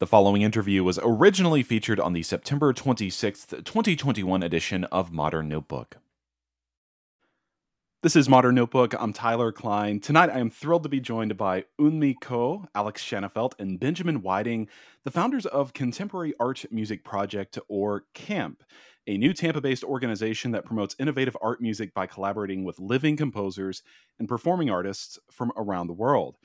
The following interview was originally featured on the September 26th, 2021 edition of Modern Notebook. This is Modern Notebook. I'm Tyler Kline. Tonight, I am thrilled to be joined by Eunmi Ko, Alex Shanafelt, and Benjamin Whiting, the founders of Contemporary Art Music Project, or CAMP, a new Tampa based organization that promotes innovative art music by collaborating with living composers and performing artists from around the world.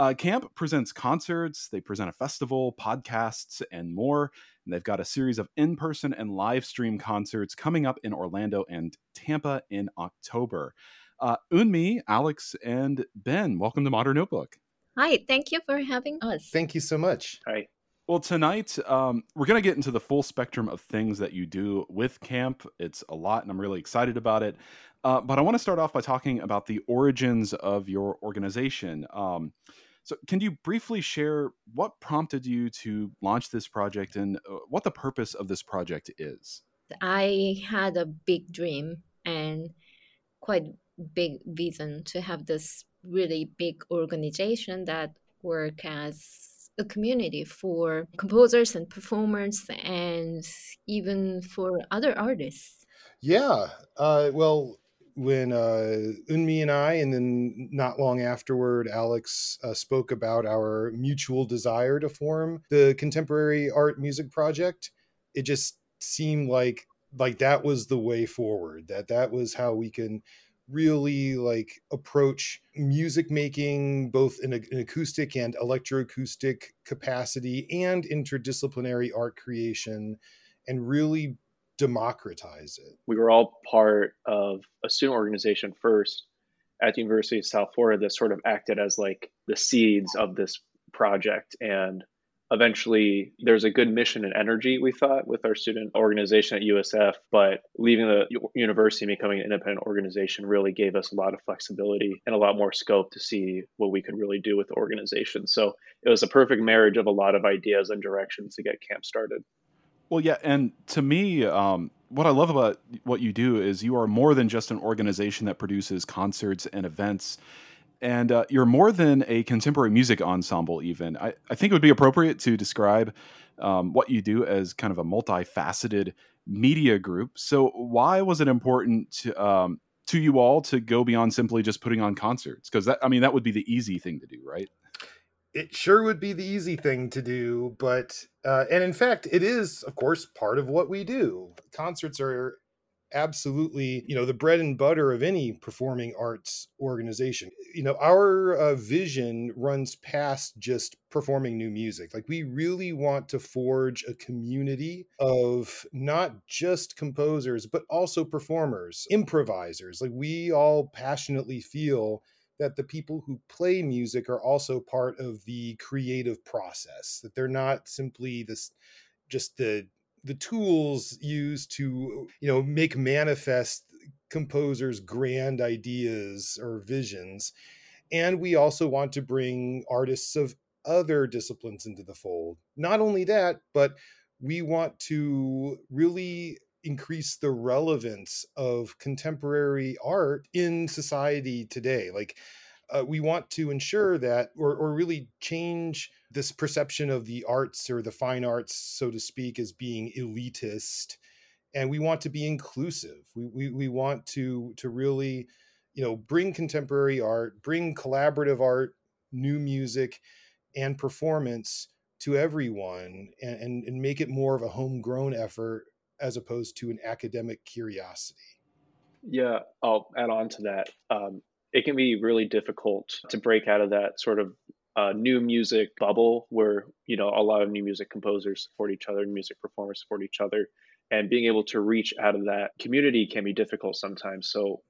Uh, Camp presents concerts, they present a festival, podcasts, and more. And they've got a series of in person and live stream concerts coming up in Orlando and Tampa in October. Uh, Eunmi, Alex, and Ben, welcome to Modern Notebook. Hi, thank you for having us. Thank you so much. Hi. Well, tonight um, we're going to get into the full spectrum of things that you do with camp. It's a lot, and I'm really excited about it. Uh, but I want to start off by talking about the origins of your organization. Um, so, can you briefly share what prompted you to launch this project and uh, what the purpose of this project is? I had a big dream and quite big vision to have this really big organization that work as a community for composers and performers and even for other artists. Yeah. Uh, well, when uh, Eunmi and I, and then not long afterward, Alex uh, spoke about our mutual desire to form the Contemporary Art Music Project. It just seemed like like that was the way forward. That that was how we can really like approach music making both in an acoustic and electroacoustic capacity and interdisciplinary art creation and really democratize it. We were all part of a student organization first at the University of South Florida that sort of acted as like the seeds of this project. And eventually there's a good mission and energy, we thought, with our student organization at USF. But leaving the university and becoming an independent organization really gave us a lot of flexibility and a lot more scope to see what we could really do with the organization. So it was a perfect marriage of a lot of ideas and directions to get camp started. Well, yeah, and to me, um, what I love about what you do is you are more than just an organization that produces concerts and events, and uh, you're more than a contemporary music ensemble. Even I, I think it would be appropriate to describe um, what you do as kind of a multifaceted media group. So, why was it important to um, to you all to go beyond simply just putting on concerts? Because I mean, that would be the easy thing to do, right? It sure would be the easy thing to do but uh, and in fact it is of course part of what we do. Concerts are absolutely you know the bread and butter of any performing arts organization. You know our uh, vision runs past just performing new music. Like we really want to forge a community of not just composers but also performers improvisers. Like we all passionately feel that the people who play music are also part of the creative process that they're not simply this just the the tools used to you know make manifest composers grand ideas or visions. And we also want to bring artists of other disciplines into the fold. Not only that but we want to really increase the relevance of contemporary art in society today like uh, we want to ensure that or, or really change this perception of the arts or the fine arts so to speak as being elitist and we want to be inclusive. We, we, we want to to really you know bring contemporary art bring collaborative art new music and performance to everyone and, and, and make it more of a homegrown effort as opposed to an academic curiosity. Yeah, I'll add on to that. Um, it can be really difficult to break out of that sort of uh, new music bubble where you know a lot of new music composers support each other, and music performers support each other, and being able to reach out of that community can be difficult sometimes. So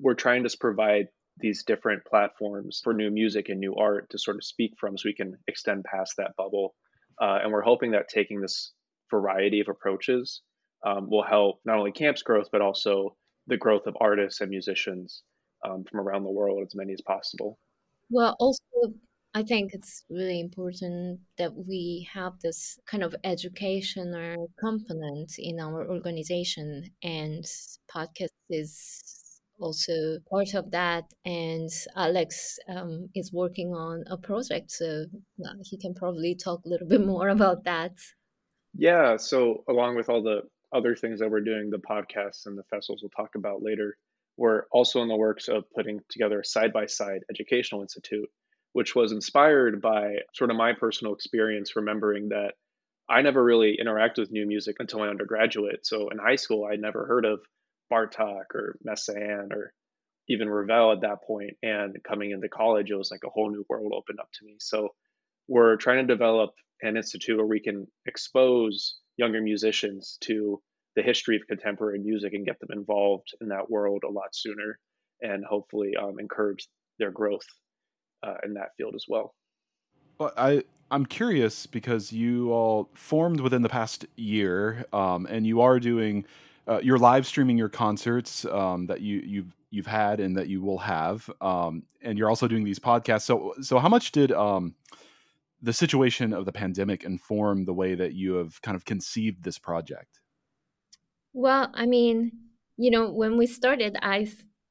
we're trying to provide these different platforms for new music and new art to sort of speak from, so we can extend past that bubble. Uh, and we're hoping that taking this variety of approaches um, will help not only camp's growth but also the growth of artists and musicians um, from around the world as many as possible. Well, also, I think it's really important that we have this kind of educational component in our organization, and podcast is also part of that. And Alex um, is working on a project, so he can probably talk a little bit more about that. Yeah. So, along with all the other things that we're doing, the podcasts and the festivals we'll talk about later, we're also in the works of putting together a side by side educational institute, which was inspired by sort of my personal experience, remembering that I never really interacted with new music until my undergraduate. So in high school, I'd never heard of Bartok or Messiaen or even Ravel at that point. And coming into college, it was like a whole new world opened up to me. So we're trying to develop an institute where we can expose younger musicians to the history of contemporary music and get them involved in that world a lot sooner and hopefully um, encourage their growth uh, in that field as well. Well, I I'm curious because you all formed within the past year, um, and you are doing uh, you're live streaming your concerts um, that you you've you've had and that you will have, um, and you're also doing these podcasts. So so how much did um, the situation of the pandemic inform the way that you have kind of conceived this project? Well, I mean, you know, when we started, I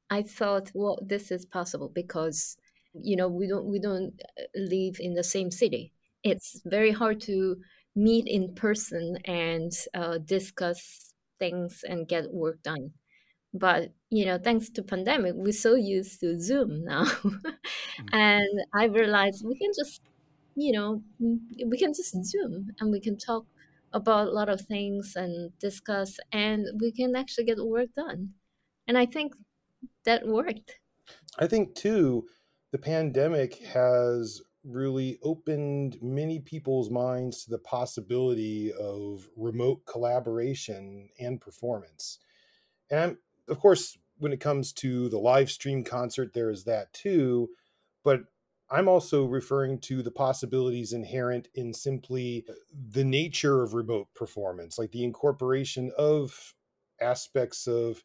I thought, well, this is possible because you know we don't we don't uh, live in the same city. It's very hard to meet in person and uh, discuss things and get work done. But you know, thanks to pandemic, we're so used to Zoom now, mm-hmm. and I realized we can just, you know, mm, we can just mm. Zoom and we can talk about a lot of things and discuss, and we can actually get work done. And I think that worked. I think too, the pandemic has really opened many people's minds to the possibility of remote collaboration and performance. And I'm, of course, when it comes to the live stream concert, there is that too. But I'm also referring to the possibilities inherent in simply the nature of remote performance, like the incorporation of aspects of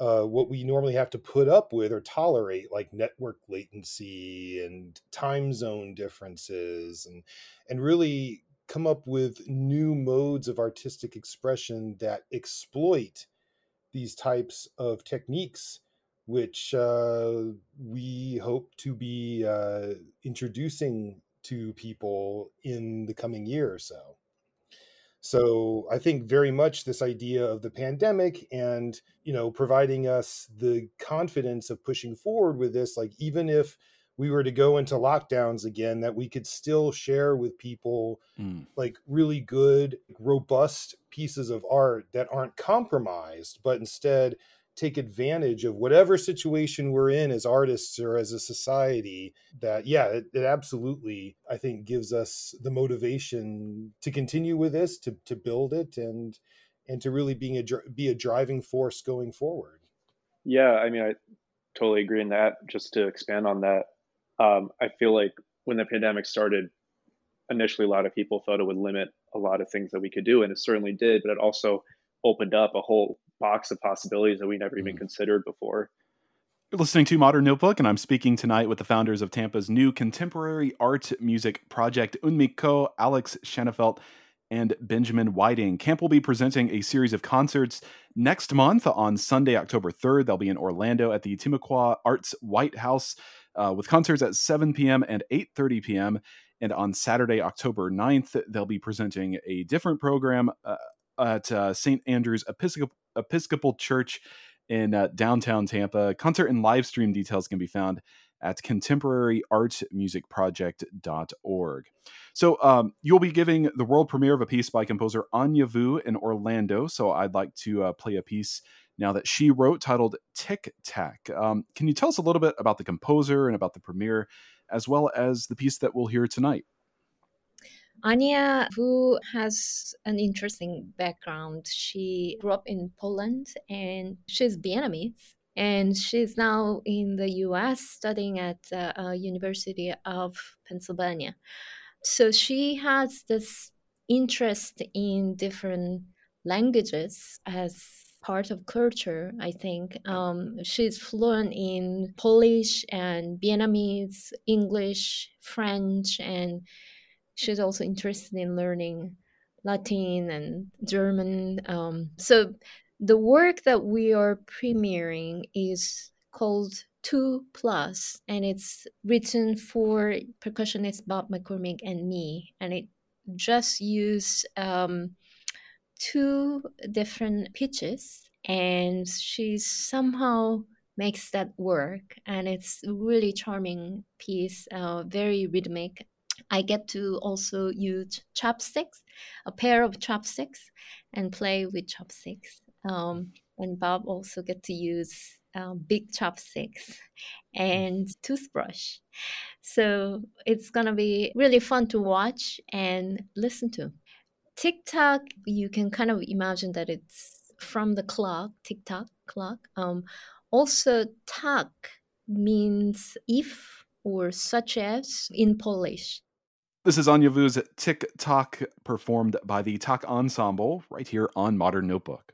uh, what we normally have to put up with or tolerate, like network latency and time zone differences, and and really come up with new modes of artistic expression that exploit these types of techniques which uh, we hope to be uh, introducing to people in the coming year or so. So I think very much this idea of the pandemic and you know providing us the confidence of pushing forward with this, like even if we were to go into lockdowns again, that we could still share with people mm. like really good, robust pieces of art that aren't compromised, but instead take advantage of whatever situation we're in as artists or as a society that yeah it, it, absolutely i think gives us the motivation to continue with this to to build it and and to really being a be a driving force going forward. Yeah i mean i totally agree in that just to expand on that. Um, i feel like when the pandemic started initially a lot of people thought it would limit a lot of things that we could do and it certainly did but it also opened up a whole box of possibilities that we never even mm. considered before. You're listening to Modern Notebook, and I'm speaking tonight with the founders of Tampa's new contemporary art music project, Eunmi Ko, Alex Shanafelt, and Benjamin Whiting. Camp will be presenting a series of concerts next month on Sunday, October 3rd. They'll be in Orlando at the Timucua Arts White House uh, with concerts at 7 p.m. and 8.30 p.m. And on Saturday, October 9th, they'll be presenting a different program uh, at uh, St. Andrew's Episcopal, Episcopal Church in uh, downtown Tampa. Concert and live stream details can be found at contemporaryartmusicproject.org. So um, you'll be giving the world premiere of a piece by composer Anya Vu in Orlando. So I'd like to uh, play a piece now that she wrote titled Tic Tac. Um, can you tell us a little bit about the composer and about the premiere, as well as the piece that we'll hear tonight? Anya, who has an interesting background, she grew up in Poland and she's Vietnamese. And she's now in the US studying at the uh, University of Pennsylvania. So she has this interest in different languages as part of culture, I think. Um, she's fluent in Polish and Vietnamese, English, French, and she's also interested in learning Latin and German. Um, so the work that we are premiering is called Two Plus, and it's written for percussionist Bob McCormick and me, and it just use um, two different pitches, and she somehow makes that work, and it's a really charming piece, uh, very rhythmic. I get to also use chopsticks, a pair of chopsticks, and play with chopsticks. Um, and Bob also get to use um, big chopsticks and toothbrush. So it's gonna be really fun to watch and listen to. TikTok, you can kind of imagine that it's from the clock, TikTok clock. Um, also, tak means if or such as in Polish. This is Anya Vu's Tick Tock performed by the Tak Ensemble right here on Modern Notebook.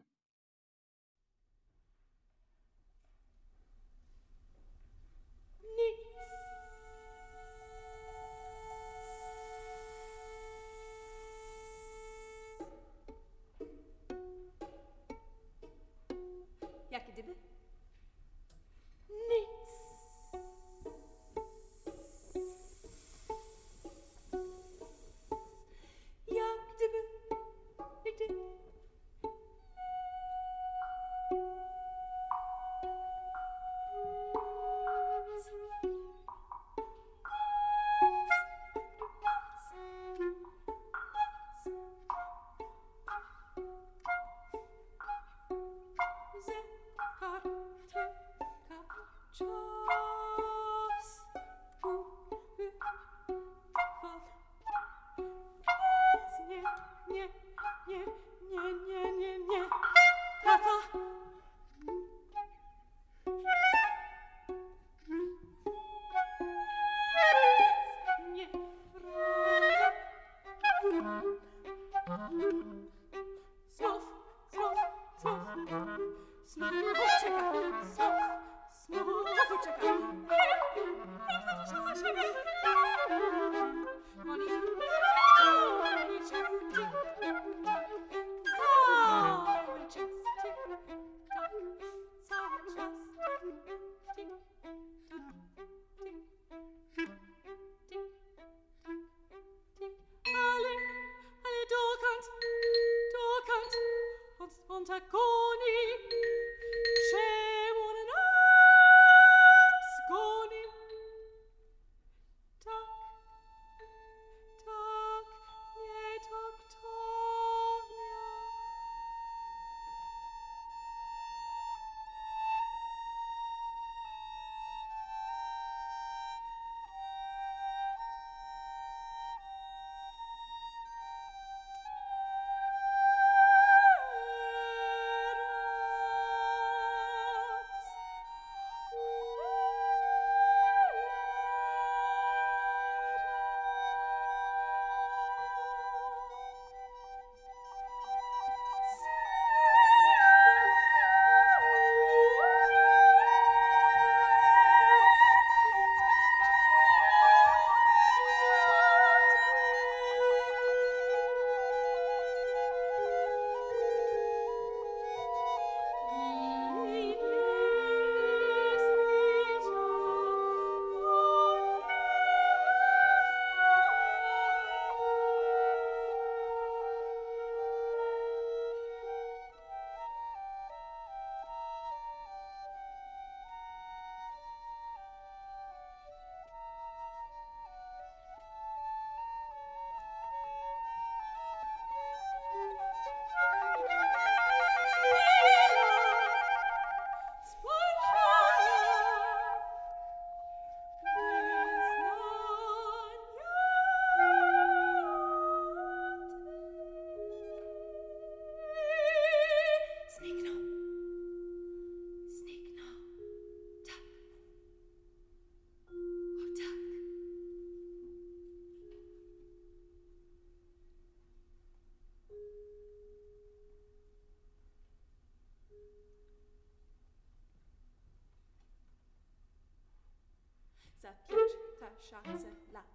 șase lat.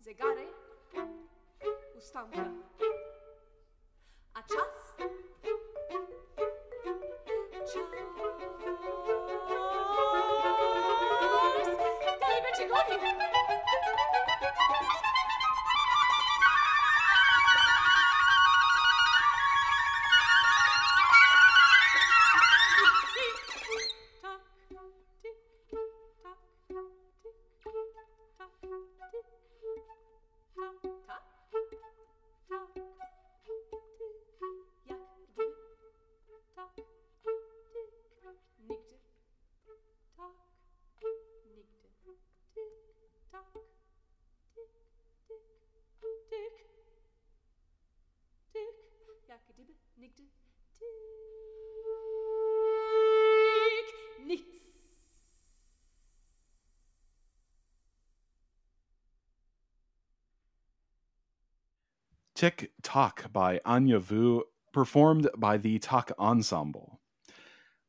Zegare, ustanka, a czas czas. Daj będzie godzin! Tick Tock by Anya Vu, performed by the Tak Ensemble.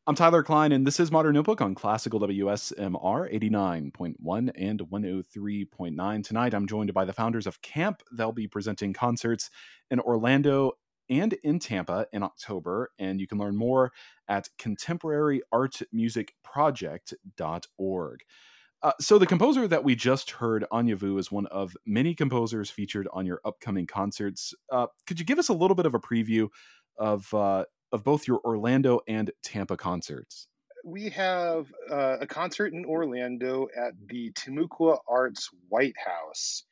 I'm Tyler Kline, and this is Modern Notebook on Classical WSMR 89.1 and 103.9. Tonight, I'm joined by the founders of Camp. They'll be presenting concerts in Orlando and in Tampa in October, and you can learn more at contemporaryartmusicproject.org. Uh, so, the composer that we just heard, Anya Vu, is one of many composers featured on your upcoming concerts. Uh, could you give us a little bit of a preview of uh, of both your Orlando and Tampa concerts? We have uh, a concert in Orlando at the Timucua Arts White House,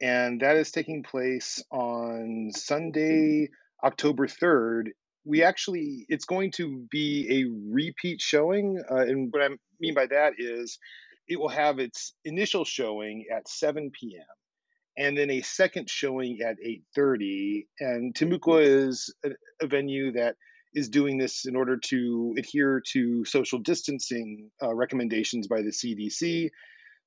and that is taking place on Sunday, October 3rd. We actually, it's going to be a repeat showing. Uh, and what I mean by that is it will have its initial showing at 7 p.m. and then a second showing at 8:30. And Timucua is a, a venue that is doing this in order to adhere to social distancing uh, recommendations by the CDC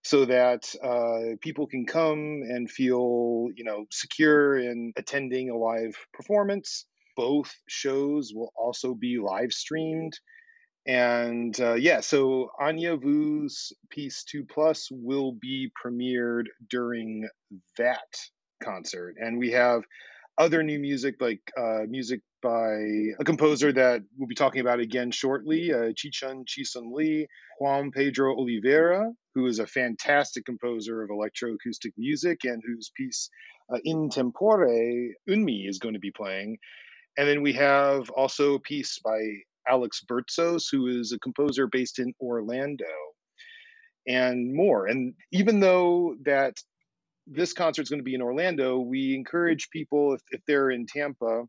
so that uh, people can come and feel you know secure in attending a live performance both shows will also be live streamed and uh, yeah so anya vu's piece 2 plus will be premiered during that concert and we have other new music like uh, music by a composer that we'll be talking about again shortly, uh, Chihchun Chi-sun Lee, Juan Pedro Oliveira, who is a fantastic composer of electroacoustic music and whose piece uh, In Tempore Eunmi is going to be playing. And then we have also a piece by Alex Burtzos, who is a composer based in Orlando, and more. And even though that this concert is going to be in Orlando, we encourage people if, if they're in Tampa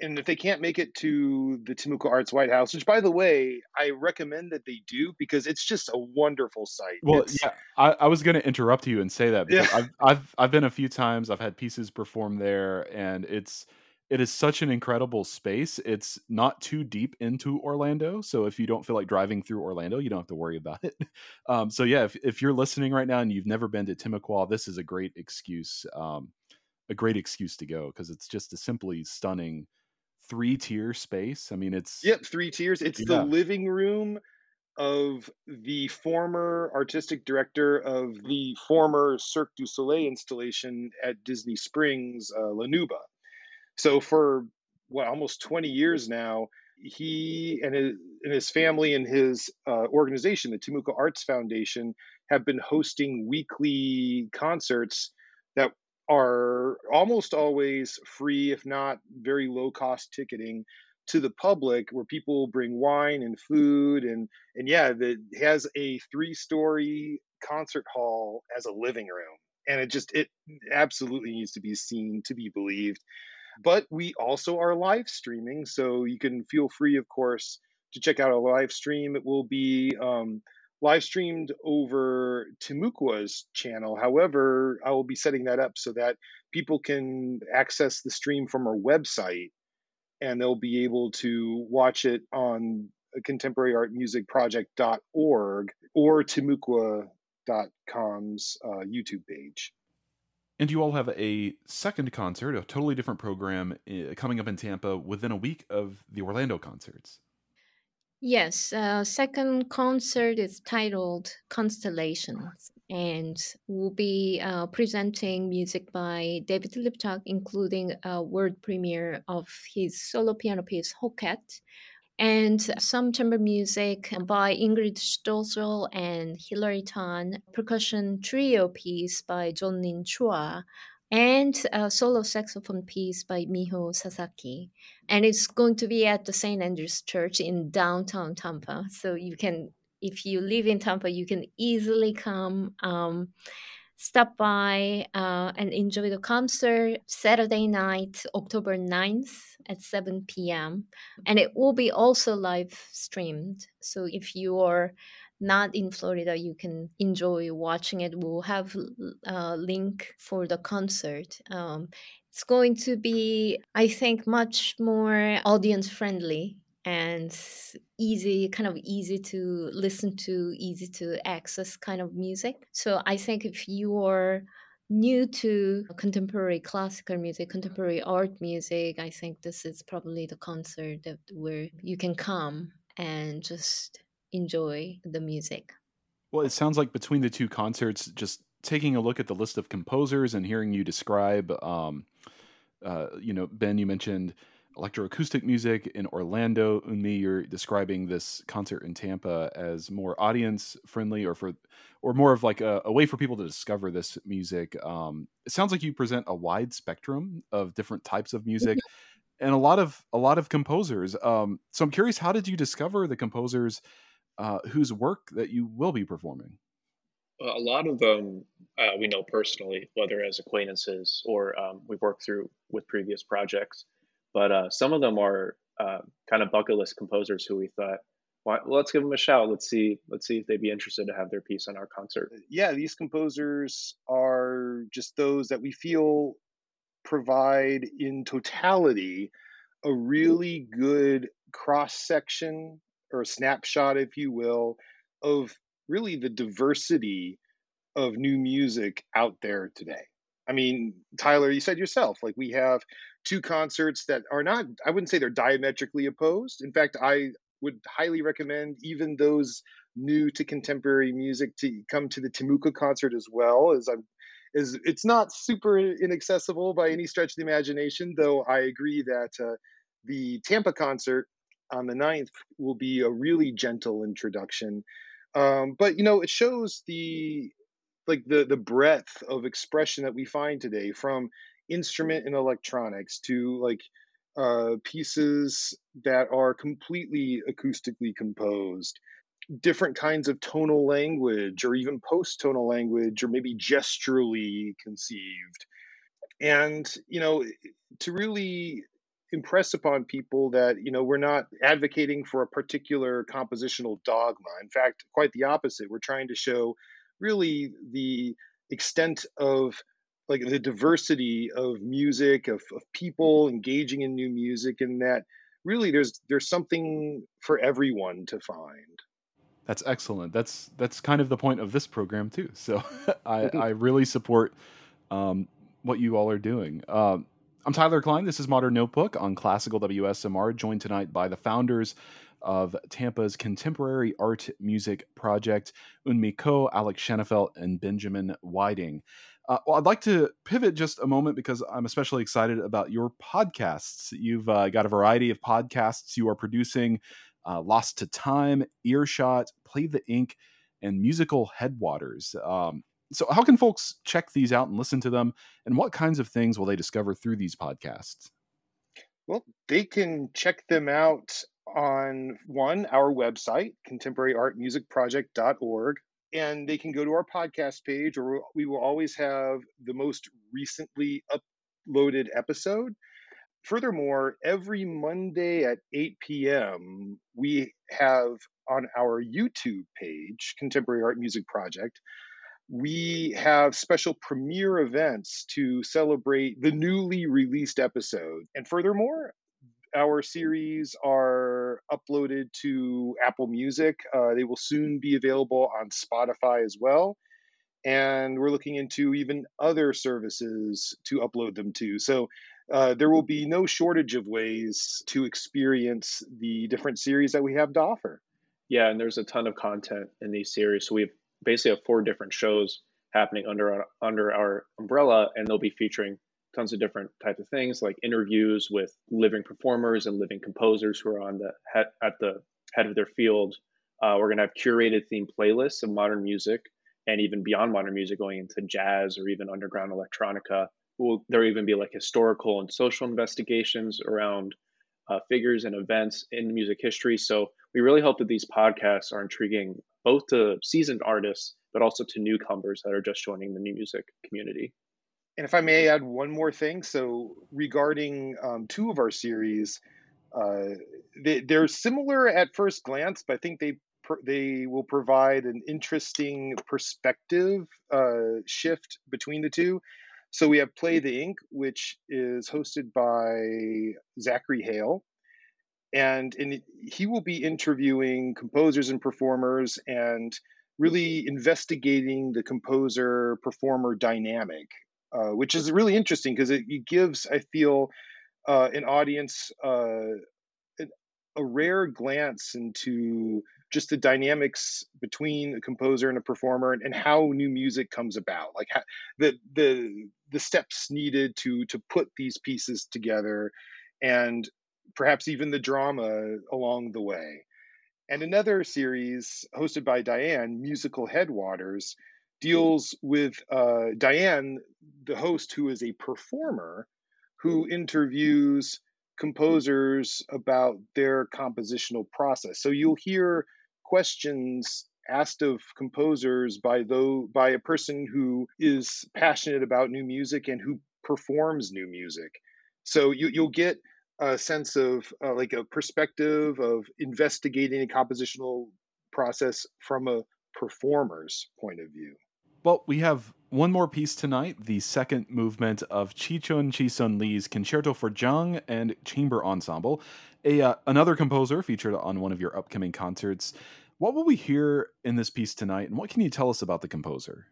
and if they can't make it to the Timucua Arts White House, which by the way, I recommend that they do because it's just a wonderful site. Well, It's- yeah, I, I was going to interrupt you and say that because Yeah. I've, I've I've been a few times. I've had pieces performed there, and it's it is such an incredible space. It's not too deep into Orlando, so if you don't feel like driving through Orlando, you don't have to worry about it. Um, so yeah, if if you're listening right now and you've never been to Timucua, this is a great excuse, um, a great excuse to go because it's just a simply stunning three tier space. I mean, it's Yep, three tiers. It's Yeah. the living room of the former artistic director of the former Cirque du Soleil installation at Disney Springs, uh, La Nouba. So for what almost 20 years now, he and his, and his family and his uh, organization, the Timucua Arts Foundation, have been hosting weekly concerts that are almost always free, if not very low cost ticketing to the public, where people bring wine and food and and yeah, the, it has a three story concert hall as a living room, and it just it absolutely needs to be seen to be believed. But we also are live streaming, so you can feel free, of course, to check out our live stream. It will be um, live streamed over Timucua's channel. However, I will be setting that up so that people can access the stream from our website and they'll be able to watch it on contemporaryartmusicproject.org or timucua.com's uh, YouTube page. And you all have a second concert, a totally different program uh, coming up in Tampa within a week of the Orlando concerts. Yes, uh, second concert is titled Constellations, and we'll be uh, presenting music by David Liptak, including a world premiere of his solo piano piece Hoket, and some chamber music by Ingrid Stölzel and Hilary Tann, percussion trio piece by John Lin Chua, and a solo saxophone piece by Miho Sasaki and it's going to be at the St. Andrew's Church in downtown Tampa. So you can, if you live in Tampa, you can easily come, um, stop by, uh, and enjoy the concert Saturday night, October 9th at 7 p.m. And it will be also live streamed. So if you are not in Florida, you can enjoy watching it. We'll have a link for the concert. Um, it's going to be, I think, much more audience friendly and easy, kind of easy to listen to, easy to access kind of music. So I think if you are new to contemporary classical music, contemporary art music, I think this is probably the concert that where you can come and just enjoy the music. Well, it sounds like between the two concerts, just taking a look at the list of composers and hearing you describe, um, uh, you know, Ben, you mentioned electroacoustic music in Orlando. Eunmi, you're describing this concert in Tampa as more audience friendly, or for, or more of like a, a way for people to discover this music. Um, it sounds like you present a wide spectrum of different types of music, and a lot of a lot of composers. Um, so I'm curious, how did you discover the composers uh, whose work that you will be performing? A lot of them uh, we know personally, whether as acquaintances or um, we've worked through with previous projects. But uh, some of them are uh, kind of bucket list composers who we thought, well, let's give them a shout. Let's see, let's see if they'd be interested to have their piece on our concert. Yeah, these composers are just those that we feel provide in totality a really good cross section or snapshot, if you will, of really the diversity of new music out there today. I mean, Tyler, you said yourself, like we have two concerts that are not, I wouldn't say they're diametrically opposed. In fact, I would highly recommend even those new to contemporary music to come to the Timucua concert as well as I'm is it's not super inaccessible by any stretch of the imagination, though I agree that uh, the Tampa concert on the 9th will be a really gentle introduction. Um, but you know, it shows the like the the breadth of expression that we find today from instrument and electronics to like uh, pieces that are completely acoustically composed. Different kinds of tonal language or even post tonal language or maybe gesturally conceived. And you know to really impress upon people that you know we're not advocating for a particular compositional dogma. In fact quite the opposite. We're trying to show really the extent of like the diversity of music of, of people engaging in new music and that really there's there's something for everyone to find. That's excellent. That's that's kind of the point of this program too. So i i really support um, what you all are doing. Um, i'm tyler kline. This is modern notebook on classical wsmr joined tonight by the founders of Tampa's contemporary art music project, Eunmi Ko, Alex Shanafelt, and Benjamin Whiting. Uh, well, I'd like to pivot just a moment because I'm especially excited about your podcasts. You've uh, got a variety of podcasts you are producing uh, Lost to Time, Earshot, Play the Ink, and Musical Headwaters. Um, so, how can folks check these out and listen to them? And what kinds of things will they discover through these podcasts? Well, they can check them out on one, our website, contemporaryartmusicproject.org, and they can go to our podcast page, or we will always have the most recently uploaded episode. Furthermore, every Monday at 8 p.m., we have on our YouTube page, Contemporary Art Music Project, we have special premiere events to celebrate the newly released episode. And furthermore, our series are uploaded to Apple Music. Uh, they will soon be available on Spotify as well. And we're looking into even other services to upload them to. So uh, there will be no shortage of ways to experience the different series that we have to offer. Yeah, and there's a ton of content in these series. So we have basically have four different shows happening under our, under our umbrella, and they'll be featuring tons of different types of things like interviews with living performers and living composers who are on the at the head of their field. Uh, we're going to have curated themed playlists of modern music and even beyond modern music going into jazz or even underground electronica. Will there even be like historical and social investigations around uh, figures and events in music history? So we really hope that these podcasts are intriguing both to seasoned artists but also to newcomers that are just joining the new music community. And if I may add one more thing, so regarding um, two of our series, uh, they, they're similar at first glance, but I think they they will provide an interesting perspective uh, shift between the two. So we have Play the Ink, which is hosted by Zachary Hale, and and he will be interviewing composers and performers and really investigating the composer performer dynamic, uh, which is really interesting because it, it gives I feel uh, an audience uh, a rare glance into just the dynamics between a composer and a performer and, and how new music comes about. Like how, the the the steps needed to to put these pieces together and perhaps even the drama along the way. And another series hosted by diane musical headwaters deals with uh, diane the host who is a performer who interviews composers about their compositional process. So you'll hear questions asked of composers by though by a person who is passionate about new music and who performs new music. So you, you'll get a sense of uh, like a perspective of investigating a compositional process from a performer's point of view. Well, we have one more piece tonight, the second movement of Chihchun Chi-sun Lee's Concerto for Jung and Chamber Ensemble, a uh, another composer featured on one of your upcoming concerts. What will we hear in this piece tonight, and what can you tell us about the composer?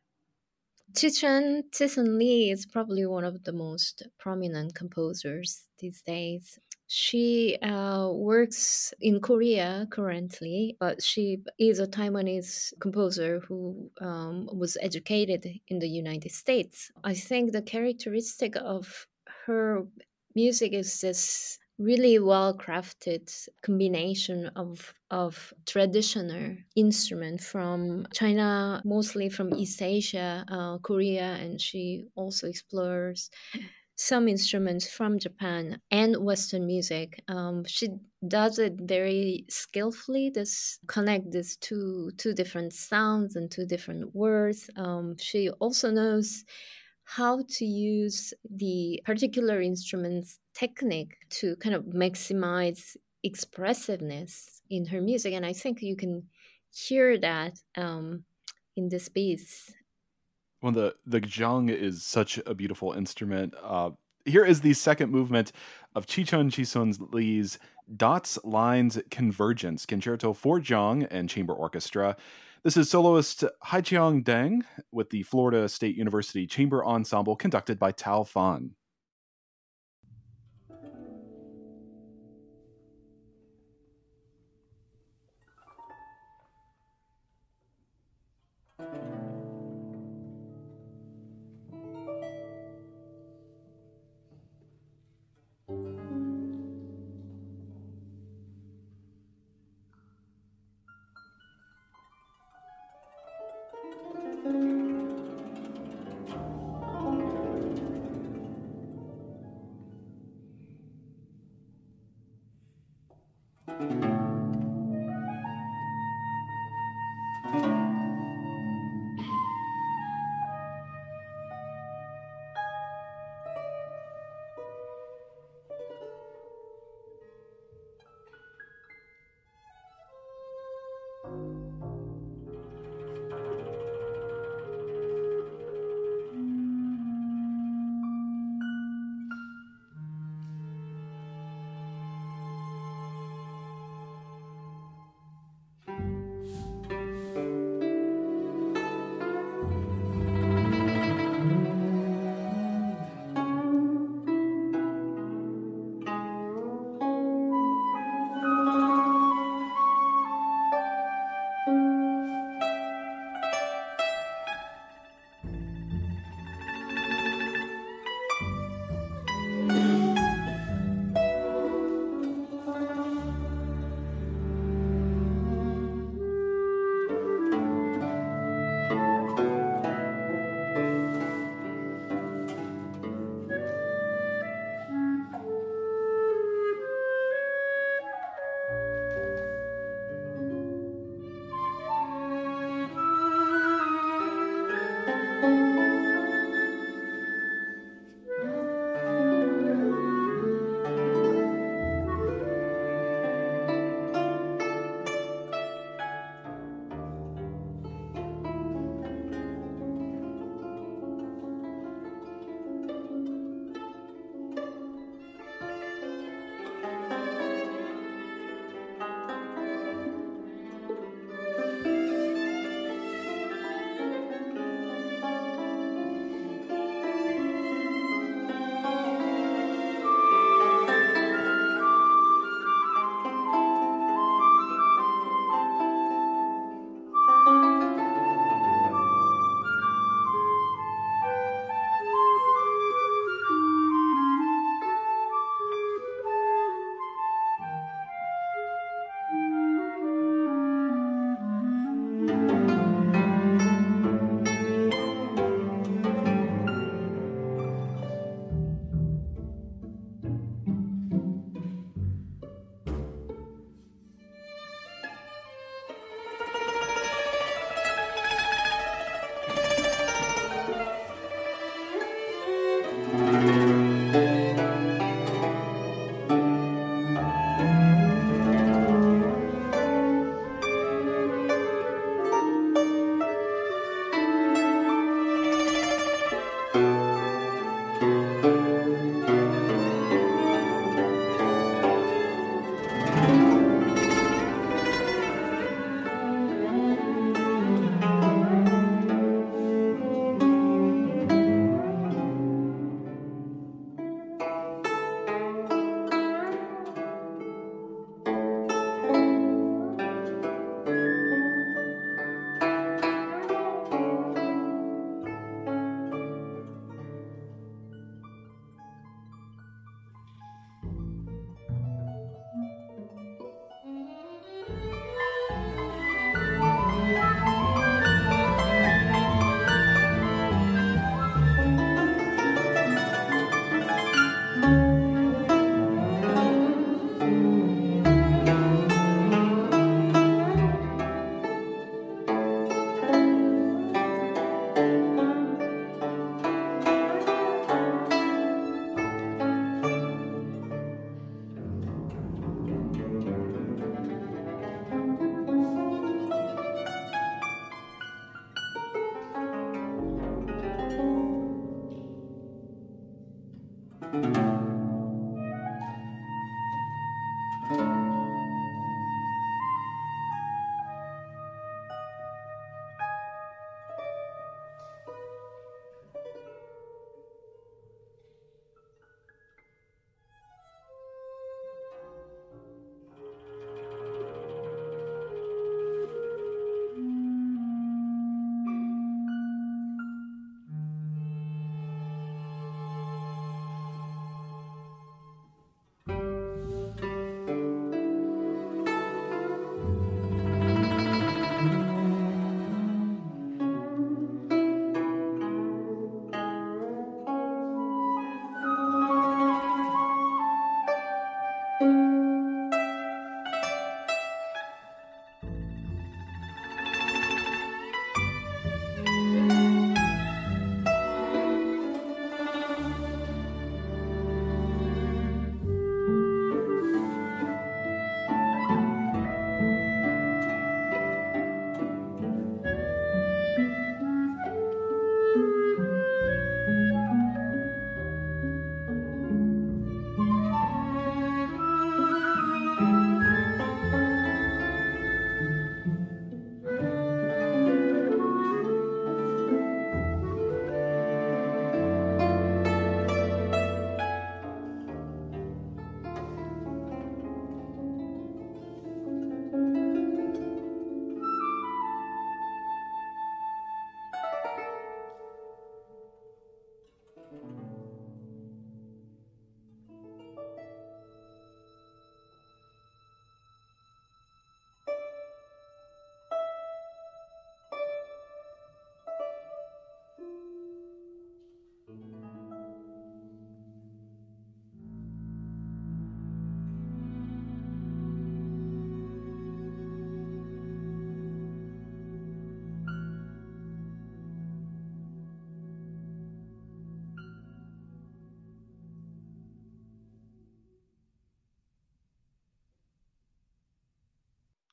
Chihchun Chi-sun Lee is probably one of the most prominent composers these days. She uh, works in Korea currently, but she is a Taiwanese composer who um, was educated in the United States. I think the characteristic of her music is this really well crafted combination of of traditional instrument from China, mostly from East Asia, uh, Korea, and she also explores some instruments from Japan and Western music. Um, she does it very skillfully. This connect these two two different sounds and two different words. Um, she also knows how to use the particular instrument's technique to kind of maximize expressiveness in her music, and I think you can hear that um, in this piece well, the the guzheng is such a beautiful instrument. Uh, here is the second movement of Chihchun Chi-sun Lee's Dots Lines Convergence Concerto for Guzheng and Chamber Orchestra. This is soloist Haiqiang Deng with the Florida State University Chamber Ensemble conducted by Tao Fan.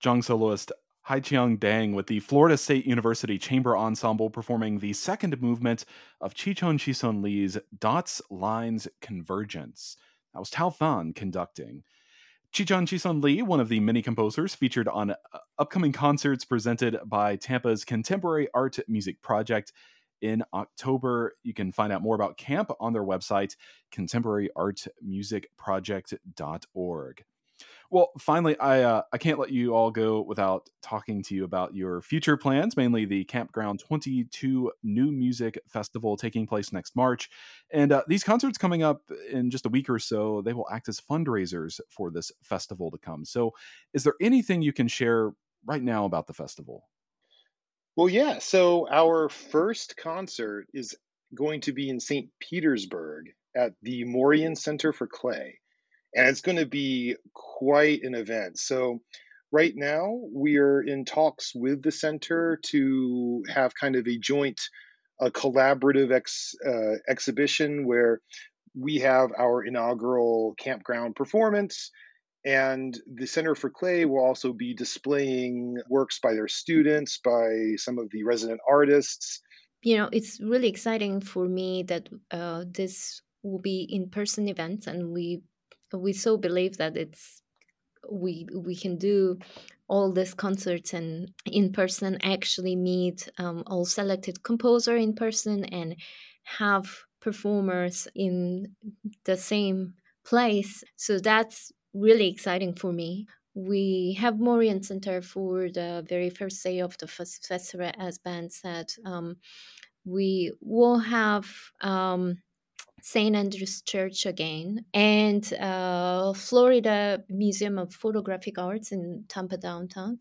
Jung soloist Haiqiong Deng with the Florida State University Chamber Ensemble performing the second movement of Chihchun Chi-sun Lee's Dots, Lines, Convergence. That was Tao Fan conducting. Chihchun Chi-sun Lee, one of the many composers featured on uh, upcoming concerts presented by Tampa's Contemporary Art Music Project in October. You can find out more about camp on their website, contemporaryartmusicproject.org. Well, finally, I uh, I can't let you all go without talking to you about your future plans, mainly the Campground 22 New Music Festival taking place next March. And uh, these concerts coming up in just a week or so, they will act as fundraisers for this festival to come. So, is there anything you can share right now about the festival? Well, yeah. So, our first concert is going to be in St. Petersburg at the Morean Center for Clay and it's going to be quite an event. So, right now, we are in talks with the center to have kind of a joint, a collaborative ex, uh, exhibition where we have our inaugural campground performance. And the Center for Clay will also be displaying works by their students, by some of the resident artists. You know, it's really exciting for me that uh, this will be in person events and we we so believe that it's we we can do all these concerts and in person actually meet um, all selected composer in person and have performers in the same place. So that's really exciting for me. We have Morean Center for the very first day of the festival as Ben said. Um, we will have um, St. Andrew's Church again, and uh, Florida Museum of Photographic Arts in Tampa downtown,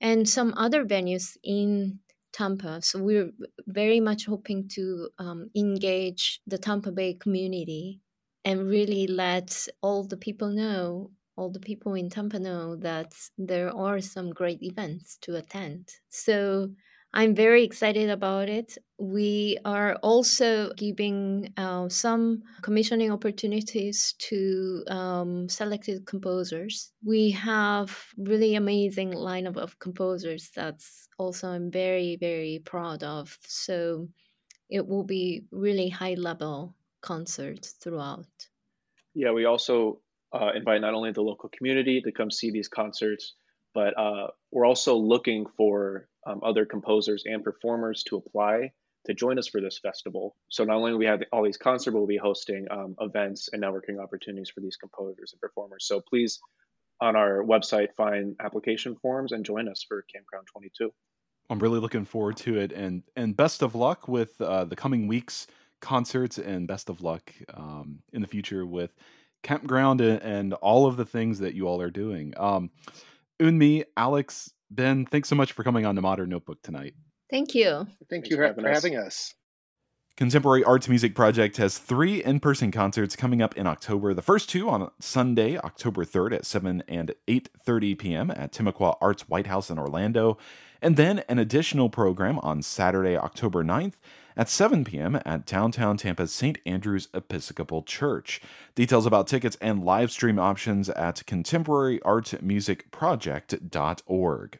and some other venues in Tampa. So we're very much hoping to um, engage the Tampa Bay community and really let all the people know, all the people in Tampa know that there are some great events to attend. So I'm very excited about it. We are also giving uh, some commissioning opportunities to um, selected composers. We have really amazing lineup of composers that's also I'm very very proud of. So it will be really high level concerts throughout. Yeah, we also uh, invite not only the local community to come see these concerts, but uh, we're also looking for um, other composers and performers to apply to join us for this festival. So not only we have all these concerts, but we'll be hosting um, events and networking opportunities for these composers and performers. So please, on our website, find application forms and join us for Campground 22. I'm really looking forward to it, and and best of luck with uh, the coming weeks concerts, and best of luck um, in the future with campground and, and, all of the things that you all are doing. Um, Eunmi, Alex, Ben, thanks so much for coming on the Modern Notebook tonight. Thank you. Thank Thanks you for, having, for us. having us. Contemporary Arts Music Project has three in person concerts coming up in October. The first two on Sunday, October 3rd at 7 and 8.30 p.m. at Timucua Arts White House in Orlando. And then an additional program on Saturday, October 9th at 7 p.m. at downtown Tampa's St. Andrew's Episcopal Church. Details about tickets and live stream options at contemporaryartmusicproject.org.